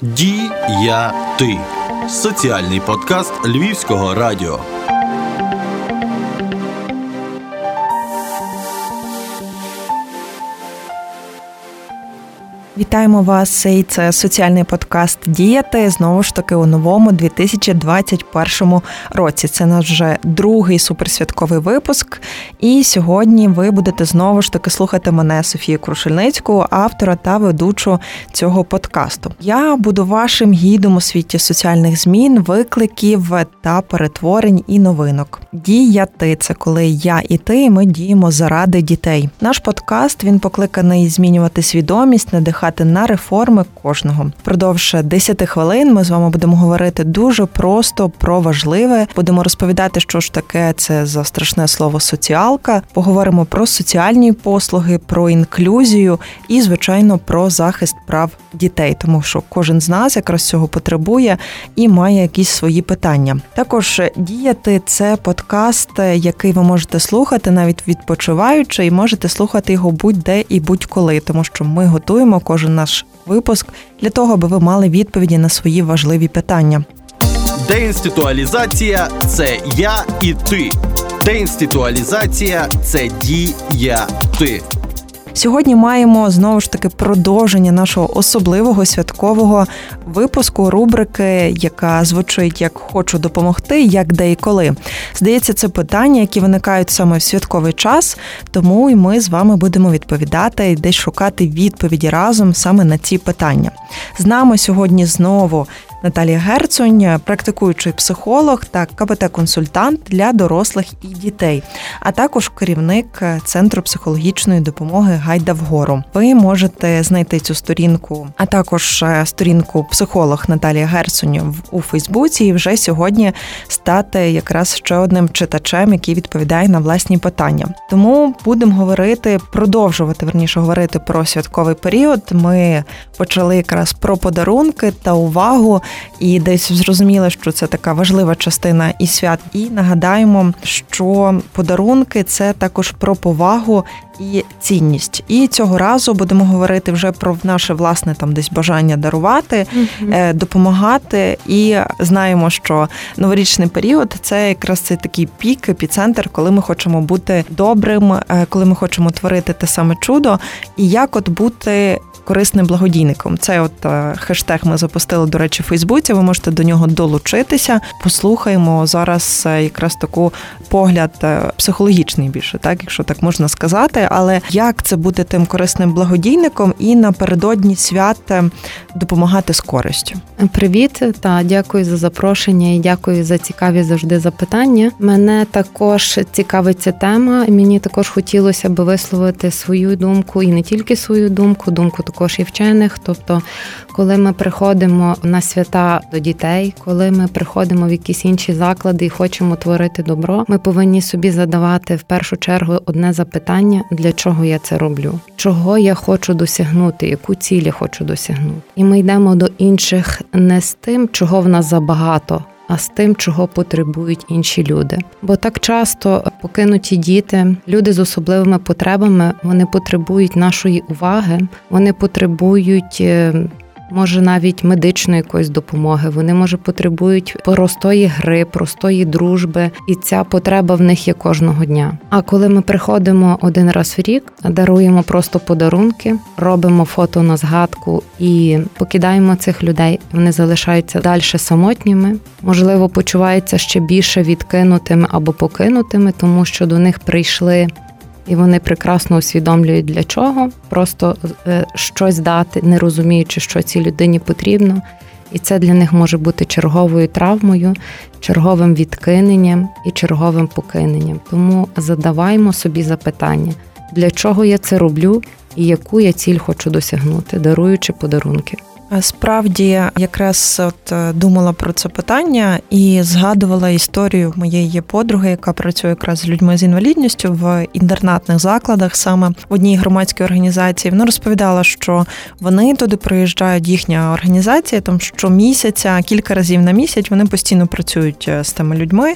Діяти соціальний подкаст Львівського радіо. Вітаємо вас, і це соціальний подкаст Діяти знову ж таки у новому 2021 році. Це наш вже другий суперсвятковий випуск. І сьогодні ви будете знову ж таки слухати мене, Софію Крушельницьку, автора та ведучу цього подкасту. Я буду вашим гідом у світі соціальних змін, викликів та перетворень і новинок. Діяти це коли я і ти ми діємо заради дітей. Наш подкаст він покликаний змінювати свідомість, надихати надихати на реформи кожного. Продовж 10 хвилин ми з вами будемо говорити дуже просто про важливе. Будемо розповідати, що ж таке це за страшне слово соціалка. Поговоримо про соціальні послуги, про інклюзію і, звичайно, про захист прав дітей, тому що кожен з нас якраз цього потребує і має якісь свої питання. Також діяти це подкаст, який ви можете слухати навіть відпочиваючи, і можете слухати його будь-де і будь-коли, тому що ми готуємо кожен наш випуск для того, аби ви мали відповіді на свої важливі питання. Деінституалізація це я і ти. Деінституалізація це дія ти. Сьогодні маємо знову ж таки продовження нашого особливого святкового випуску рубрики, яка звучить як хочу допомогти, як де і коли. Здається, це питання, які виникають саме в святковий час, тому і ми з вами будемо відповідати і десь шукати відповіді разом саме на ці питання. З нами сьогодні знову Наталія Герцонь, практикуючий психолог та КПТ-консультант для дорослих і дітей, а також керівник центру психологічної допомоги Гайда вгору. Ви можете знайти цю сторінку, а також е, сторінку психолог Наталія Герцонь у Фейсбуці. І вже сьогодні стати якраз ще одним читачем, який відповідає на власні питання. Тому будемо говорити, продовжувати верніше говорити про святковий період. Ми почали якраз про подарунки та увагу і десь зрозуміли, що це така важлива частина і свят. І нагадаємо, що подарунки це також про повагу і цінність. І цього разу будемо говорити вже про наше власне там десь бажання дарувати, mm допомагати. І знаємо, що новорічний період це якраз цей такий пік, епіцентр, коли ми хочемо бути добрим, е, коли ми хочемо творити те саме чудо, і як от бути корисним благодійником. Це от е, хештег ми запустили, до речі, в Фейсбуці. Ви можете до нього долучитися. Послухаємо зараз якраз таку погляд психологічний більше, так якщо так можна сказати. Але як це бути тим корисним благодійником і напередодні свят допомагати з користю? Привіт, та дякую за запрошення і дякую за цікаві завжди запитання. Мене також цікавить ця тема. Мені також хотілося би висловити свою думку і не тільки свою думку, думку також і вчених. Тобто, коли ми приходимо на свята до дітей, коли ми приходимо в якісь інші заклади і хочемо творити добро, ми повинні собі задавати в першу чергу одне запитання: для чого я це роблю, чого я хочу досягнути, яку ціль я хочу досягнути, і ми йдемо до інших не з тим, чого в нас забагато а з тим, чого потребують інші люди. Бо так часто покинуті діти, люди з особливими потребами, вони потребують нашої уваги, вони потребують е, може навіть медичної якоїсь допомоги. Вони може потребують простої гри, простої дружби, і ця потреба в них є кожного дня. А коли ми приходимо один раз в рік, даруємо просто подарунки, робимо фото на згадку і покидаємо цих людей. Вони залишаються далі самотніми, можливо, почуваються ще більше відкинутими або покинутими, тому що до них прийшли і вони прекрасно усвідомлюють для чого, просто е, щось дати, не розуміючи, що цій людині потрібно. І це для них може бути черговою травмою, черговим відкиненням і черговим покиненням. Тому задаваймо собі запитання, для чого я це роблю і яку я ціль хочу досягнути, даруючи подарунки. Справді, якраз от е, думала про це питання і згадувала історію моєї подруги, яка працює якраз з людьми з інвалідністю в інтернатних закладах, саме в одній громадській організації. Вона розповідала, що вони туди приїжджають, їхня організація, там щомісяця, кілька разів на місяць вони постійно працюють е, з тими людьми,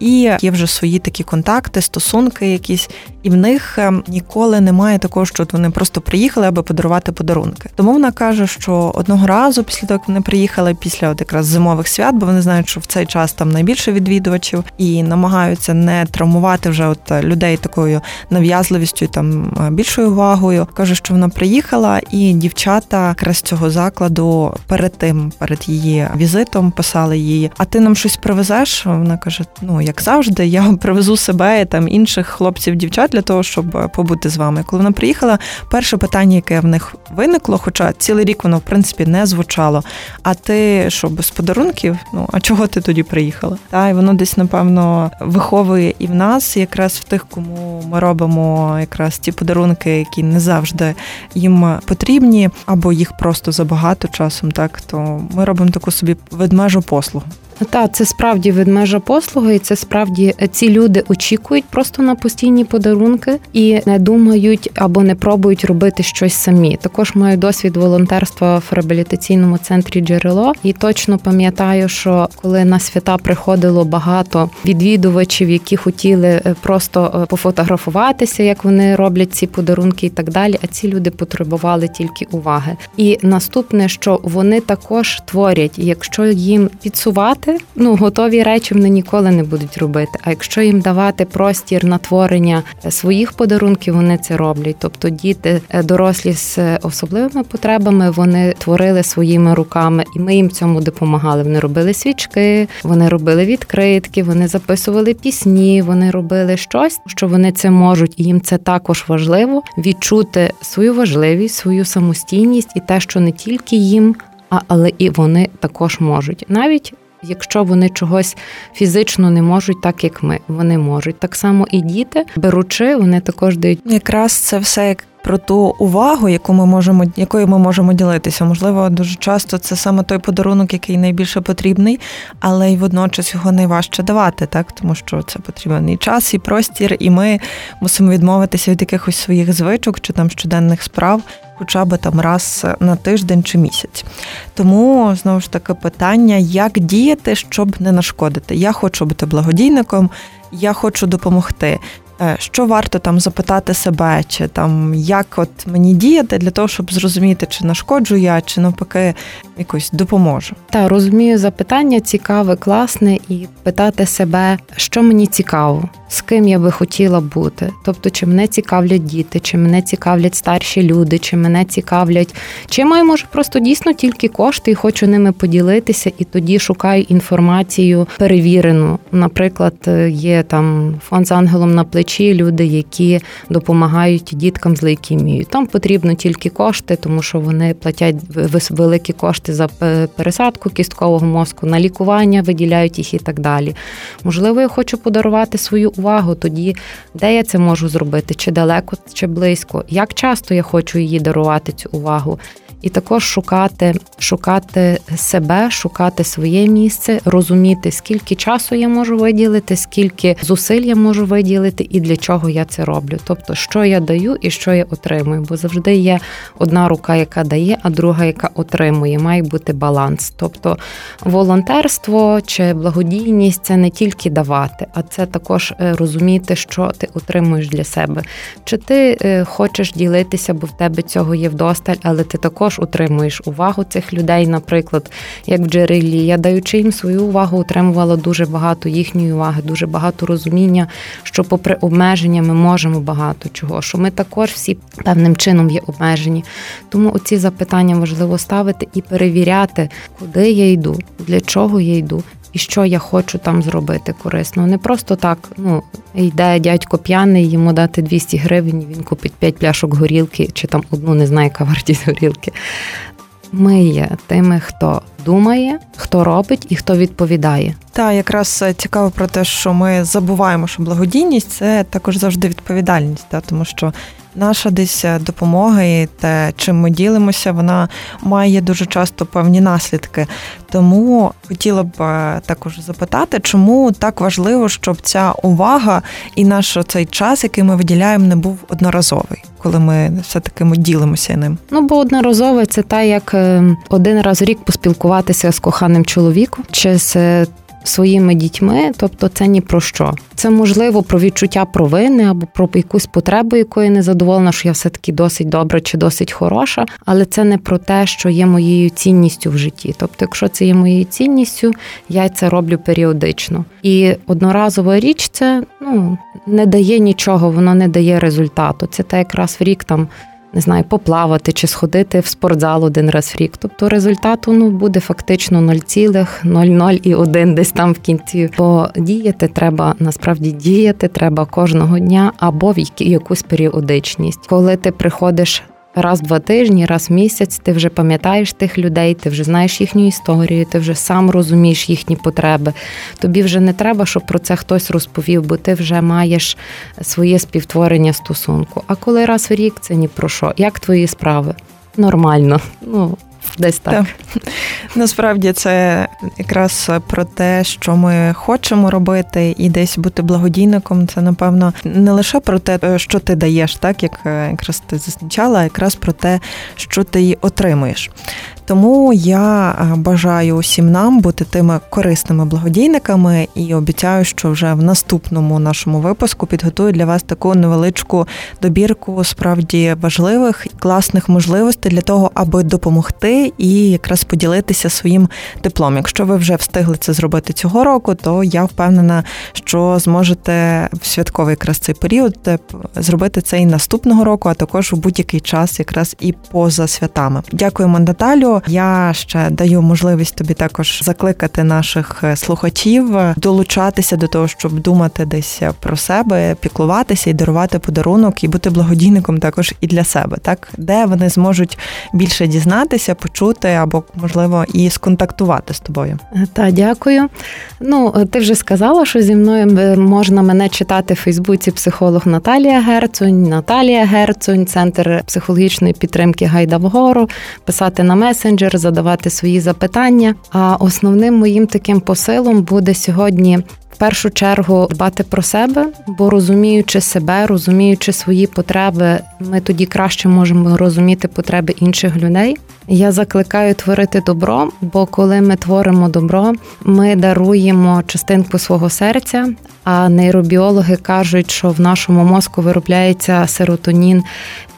і є вже свої такі контакти, стосунки якісь. І в них ем, ніколи немає такого, що вони просто приїхали, аби подарувати подарунки. Тому вона каже, що одного разу після того, як вони приїхали, після от якраз зимових свят, бо вони знають, що в цей час там найбільше відвідувачів і намагаються не травмувати вже от людей такою нав'язливістю там більшою увагою. Каже, що вона приїхала, і дівчата якраз цього закладу перед тим, перед її візитом, писали їй: А ти нам щось привезеш? Вона каже: Ну як завжди, я привезу себе і там інших хлопців, дівчат для того, щоб побути з вами. Коли вона приїхала, перше питання, яке в них виникло, хоча цілий рік воно в принципі не звучало. А ти що без подарунків? Ну а чого ти тоді приїхала? Та і воно десь напевно виховує і в нас, якраз в тих, кому ми робимо якраз ті подарунки, які не завжди їм потрібні, або їх просто забагато часом. Так то ми робимо таку собі ведмежу послугу. Так, це справді ведмежа послуга, і це справді е, ці люди очікують просто на постійні подарунки і не думають або не пробують робити щось самі. Також маю досвід волонтерства в реабілітаційному центрі джерело, і точно пам'ятаю, що коли на свята приходило багато відвідувачів, які хотіли е, просто е, пофотографуватися, як вони роблять ці подарунки, і так далі. А ці люди потребували тільки уваги. І наступне, що вони також творять, якщо їм підсувати робити. Ну, готові речі вони ніколи не будуть робити. А якщо їм давати простір на творення своїх подарунків, вони це роблять. Тобто діти, е, дорослі з е, особливими потребами, вони творили своїми руками, і ми їм цьому допомагали. Вони робили свічки, вони робили відкритки, вони записували пісні, вони робили щось, що вони це можуть, і їм це також важливо відчути свою важливість, свою самостійність і те, що не тільки їм. Але і вони також можуть навіть Якщо вони чогось фізично не можуть, так як ми, вони можуть. Так само і діти, беручи, вони також дають. Якраз це все як про ту увагу, яку ми можемо, якою ми можемо ділитися. Можливо, дуже часто це саме той подарунок, який найбільше потрібний, але й водночас його найважче давати, так тому що це потрібен і час, і простір, і ми мусимо відмовитися від якихось своїх звичок чи там щоденних справ. Хоча б там раз на тиждень чи місяць. Тому знову ж таки питання, як діяти, щоб не нашкодити. Я хочу бути благодійником, я хочу допомогти. Е, що варто там запитати себе, чи там як от мені діяти для того, щоб зрозуміти, чи нашкоджу я, чи навпаки якось допоможу? Та розумію запитання цікаве, класне, і питати себе, що мені цікаво, з ким я би хотіла бути. Тобто, чи мене цікавлять діти, чи мене цікавлять старші люди, чи мене цікавлять, чи маю може просто дійсно тільки кошти і хочу ними поділитися, і тоді шукаю інформацію перевірену. Наприклад, є там фонд з ангелом на плечі глядачі, люди, які допомагають діткам з лейкемією. Там потрібно тільки кошти, тому що вони платять великі кошти за пересадку кісткового мозку, на лікування виділяють їх і так далі. Можливо, я хочу подарувати свою увагу тоді, де я це можу зробити, чи далеко, чи близько, як часто я хочу її дарувати цю увагу і також шукати, шукати себе, шукати своє місце, розуміти, скільки часу я можу виділити, скільки зусиль я можу виділити і для чого я це роблю. Тобто, що я даю і що я отримую. Бо завжди є одна рука, яка дає, а друга, яка отримує. Має бути баланс. Тобто волонтерство чи благодійність це не тільки давати, а це також е, розуміти, що ти отримуєш для себе. Чи ти е, хочеш ділитися, бо в тебе цього є вдосталь, але ти також також утримуєш увагу цих людей, наприклад, як в джерелі. Я даючи їм свою увагу, отримувала дуже багато їхньої уваги, дуже багато розуміння, що, попри обмеження, ми можемо багато чого, що ми також всі певним чином є обмежені. Тому оці запитання важливо ставити і перевіряти, куди я йду, для чого я йду. І що я хочу там зробити корисно. Не просто так, ну йде дядько п'яний, йому дати 200 гривень, він купить 5 пляшок горілки, чи там одну не знаю, яка вартість горілки. Ми є тими, хто думає, хто робить і хто відповідає. Та якраз е, цікаво про те, що ми забуваємо, що благодійність це також завжди відповідальність, та тому що наша десь е, допомога і те, чим ми ділимося, вона має дуже часто певні наслідки. Тому хотіла б е, також запитати, чому так важливо, щоб ця увага і наш цей час, який ми виділяємо, не був одноразовий, коли ми все таки ми ділимося ним. Ну бо одноразове це та як один раз в рік поспілкуватися з коханим чоловіком чи з своїми дітьми, тобто це ні про що. Це можливо про відчуття провини або про якусь потребу, якої не задоволена, що я все таки досить добра чи досить хороша, але це не про те, що є моєю цінністю в житті. Тобто, якщо це є моєю цінністю, я це роблю періодично. І одноразова річ це ну не дає нічого, воно не дає результату. Це та якраз в рік там не знаю, поплавати чи сходити в спортзал один раз в рік. Тобто результату ну буде фактично 0,00 і один десь там в кінці. Бо діяти треба насправді діяти треба кожного дня або в якусь періодичність, коли ти приходиш раз в два тижні, раз в місяць ти вже пам'ятаєш тих людей, ти вже знаєш їхню історію, ти вже сам розумієш їхні потреби. Тобі вже не треба, щоб про це хтось розповів, бо ти вже маєш своє співтворення стосунку. А коли раз в рік це ні про що. Як твої справи? Нормально. Ну, Десь так. так. Насправді це якраз про те, що ми хочемо робити, і десь бути благодійником. Це напевно не лише про те, що ти даєш, так як якраз ти зазначала, а якраз про те, що ти отримуєш. Тому я е, бажаю усім нам бути тими корисними благодійниками і обіцяю, що вже в наступному нашому випуску підготую для вас таку невеличку добірку справді важливих класних можливостей для того, аби допомогти і якраз поділитися своїм теплом. Якщо ви вже встигли це зробити цього року, то я впевнена, що зможете в святковий якраз цей період е, зробити це і наступного року, а також у будь-який час, якраз і поза святами. Дякуємо, Наталю. Я ще даю можливість тобі також закликати наших е, слухачів е, долучатися до того, щоб думати десь про себе, піклуватися і дарувати подарунок, і бути благодійником також і для себе, так де вони зможуть більше дізнатися, почути або можливо і сконтактувати з тобою. Та дякую. Ну ти вже сказала, що зі мною е, можна мене читати в Фейсбуці психолог Наталія Герцунь, Наталія Герцунь, центр психологічної підтримки Гайда вгору, писати на меседж месенджер, задавати свої запитання. А основним моїм таким посилом буде сьогодні. Першу чергу дбати про себе, бо розуміючи себе, розуміючи свої потреби, ми тоді краще можемо розуміти потреби інших людей. Я закликаю творити добро, бо коли ми творимо добро, ми даруємо частинку свого серця. А нейробіологи кажуть, що в нашому мозку виробляється серотонін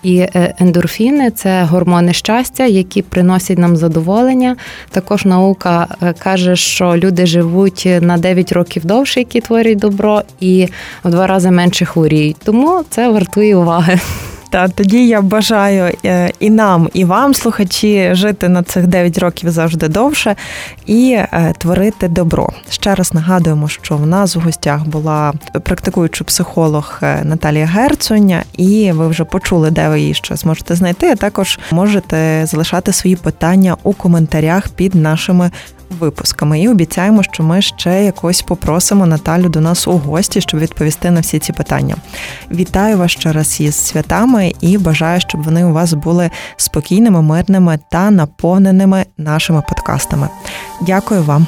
і е, ендорфіни це гормони щастя, які приносять нам задоволення. Також наука е, каже, що люди живуть на 9 років довше, які творять добро, і в два рази менше хворіють. Тому це вартує уваги. Та тоді я бажаю е, і нам, і вам, слухачі, жити на цих 9 років завжди довше і е, творити добро. Ще раз нагадуємо, що в нас у гостях була практикуючий психолог е, Наталія Герцоня, і ви вже почули, де ви її ще зможете знайти. а Також можете залишати свої питання у коментарях під нашими випусками. І обіцяємо, що ми ще якось попросимо Наталю до нас у гості, щоб відповісти на всі ці питання. Вітаю вас ще раз із святами і бажаю, щоб вони у вас були спокійними, мирними та наповненими нашими подкастами. Дякую вам.